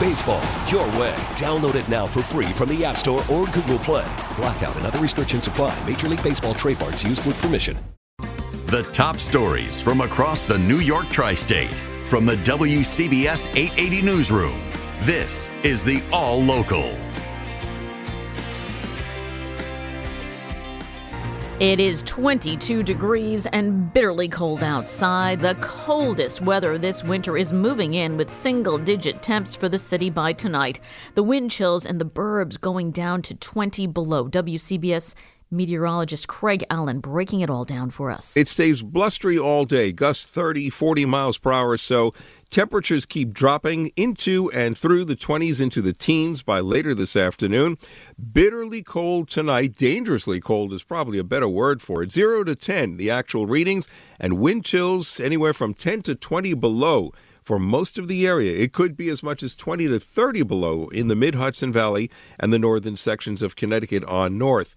Baseball, your way. Download it now for free from the App Store or Google Play. Blackout and other restrictions apply. Major League Baseball trademarks used with permission. The top stories from across the New York tri state from the WCBS 880 Newsroom. This is the All Local. It is 22 degrees and bitterly cold outside. The coldest weather this winter is moving in with single digit temps for the city by tonight. The wind chills and the burbs going down to 20 below. WCBS meteorologist Craig Allen breaking it all down for us. It stays blustery all day, gusts 30, 40 miles per hour or so. Temperatures keep dropping into and through the 20s into the teens by later this afternoon. Bitterly cold tonight, dangerously cold is probably a better word for it. 0 to 10, the actual readings, and wind chills anywhere from 10 to 20 below for most of the area. It could be as much as 20 to 30 below in the mid Hudson Valley and the northern sections of Connecticut on north.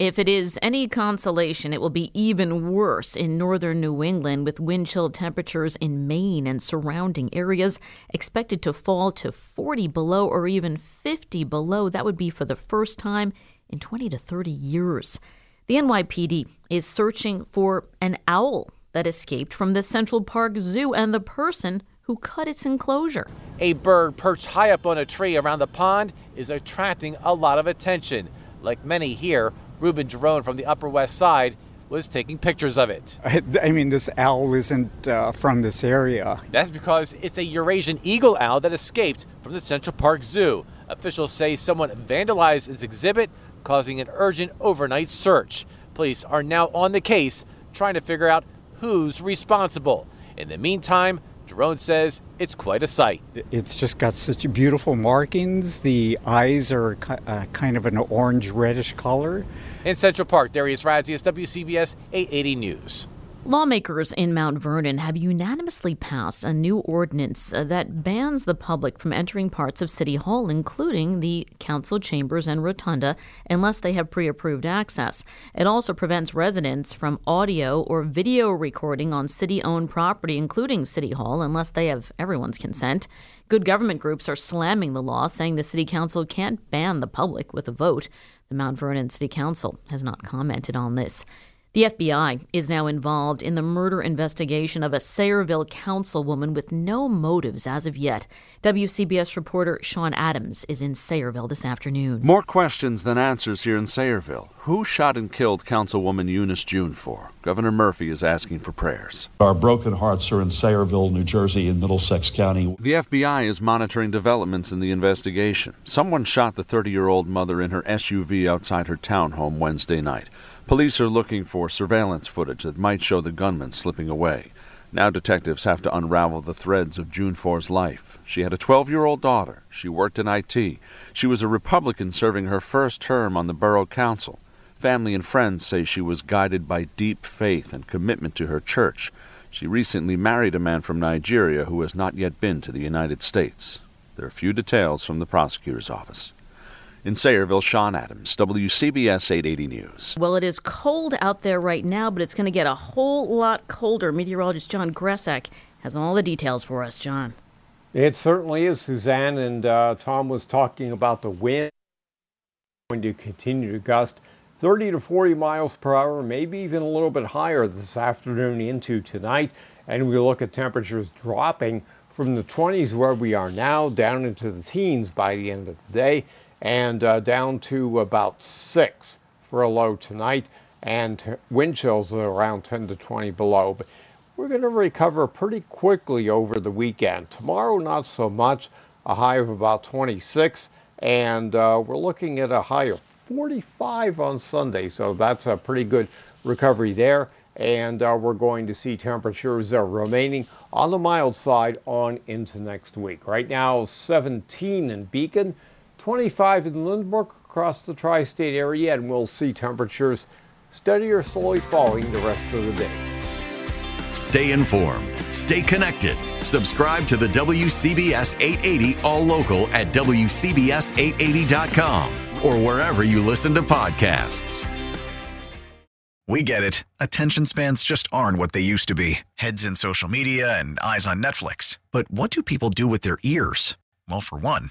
If it is any consolation, it will be even worse in northern New England with wind chill temperatures in Maine and surrounding areas expected to fall to 40 below or even 50 below. That would be for the first time in 20 to 30 years. The NYPD is searching for an owl that escaped from the Central Park Zoo and the person who cut its enclosure. A bird perched high up on a tree around the pond is attracting a lot of attention. Like many here, Ruben Jerome from the Upper West Side was taking pictures of it. I, I mean, this owl isn't uh, from this area. That's because it's a Eurasian eagle owl that escaped from the Central Park Zoo. Officials say someone vandalized its exhibit, causing an urgent overnight search. Police are now on the case, trying to figure out who's responsible. In the meantime, Jerome says it's quite a sight. It's just got such beautiful markings. The eyes are uh, kind of an orange reddish color. In Central Park, Darius Radzius, WCBS 880 News. Lawmakers in Mount Vernon have unanimously passed a new ordinance that bans the public from entering parts of City Hall, including the council chambers and rotunda, unless they have pre approved access. It also prevents residents from audio or video recording on city owned property, including City Hall, unless they have everyone's consent. Good government groups are slamming the law, saying the City Council can't ban the public with a vote. The Mount Vernon City Council has not commented on this. The FBI is now involved in the murder investigation of a Sayreville councilwoman with no motives as of yet. WCBS reporter Sean Adams is in Sayreville this afternoon. More questions than answers here in Sayreville. Who shot and killed Councilwoman Eunice Dwumfour? Governor Murphy is asking for prayers. Our broken hearts are in Sayreville, New Jersey, in Middlesex County. The FBI is monitoring developments in the investigation. Someone shot the 30 year old mother in her SUV outside her townhome Wednesday night. Police are looking for surveillance footage that might show the gunman slipping away. Now detectives have to unravel the threads of Dwumfour's life. She had a 12 year old daughter. She worked in IT. She was a Republican serving her first term on the borough council. Family and friends say she was guided by deep faith and commitment to her church. She recently married a man from Nigeria who has not yet been to the United States. There are few details from the prosecutor's office. In Sayreville, Sean Adams, WCBS 880 News. Well, it is cold out there right now, but it's going to get a whole lot colder. Meteorologist John Gresack has all the details for us. John. It certainly is, Suzanne. And uh, Tom was talking about the wind going to continue to gust 30 to 40 miles per hour, maybe even a little bit higher this afternoon into tonight. And we look at temperatures dropping from the 20s where we are now down into the teens by the end of the day and uh, down to about 6 for a low tonight and wind chills are around 10 to 20 below. But we're going to recover pretty quickly over the weekend. Tomorrow, not so much, a high of about 26, and uh, we're looking at a high of 45 on Sunday, so that's a pretty good recovery there. And uh, we're going to see temperatures uh, remaining on the mild side on into next week. Right now, 17 in Beacon, 25 in Lynbrook across the tri state area, and we'll see temperatures steady or slowly falling the rest of the day. Stay informed, stay connected. Subscribe to the WCBS 880 All Local at WCBS880.com or wherever you listen to podcasts. We get it. Attention spans just aren't what they used to be heads in social media and eyes on Netflix. But what do people do with their ears? Well, for one,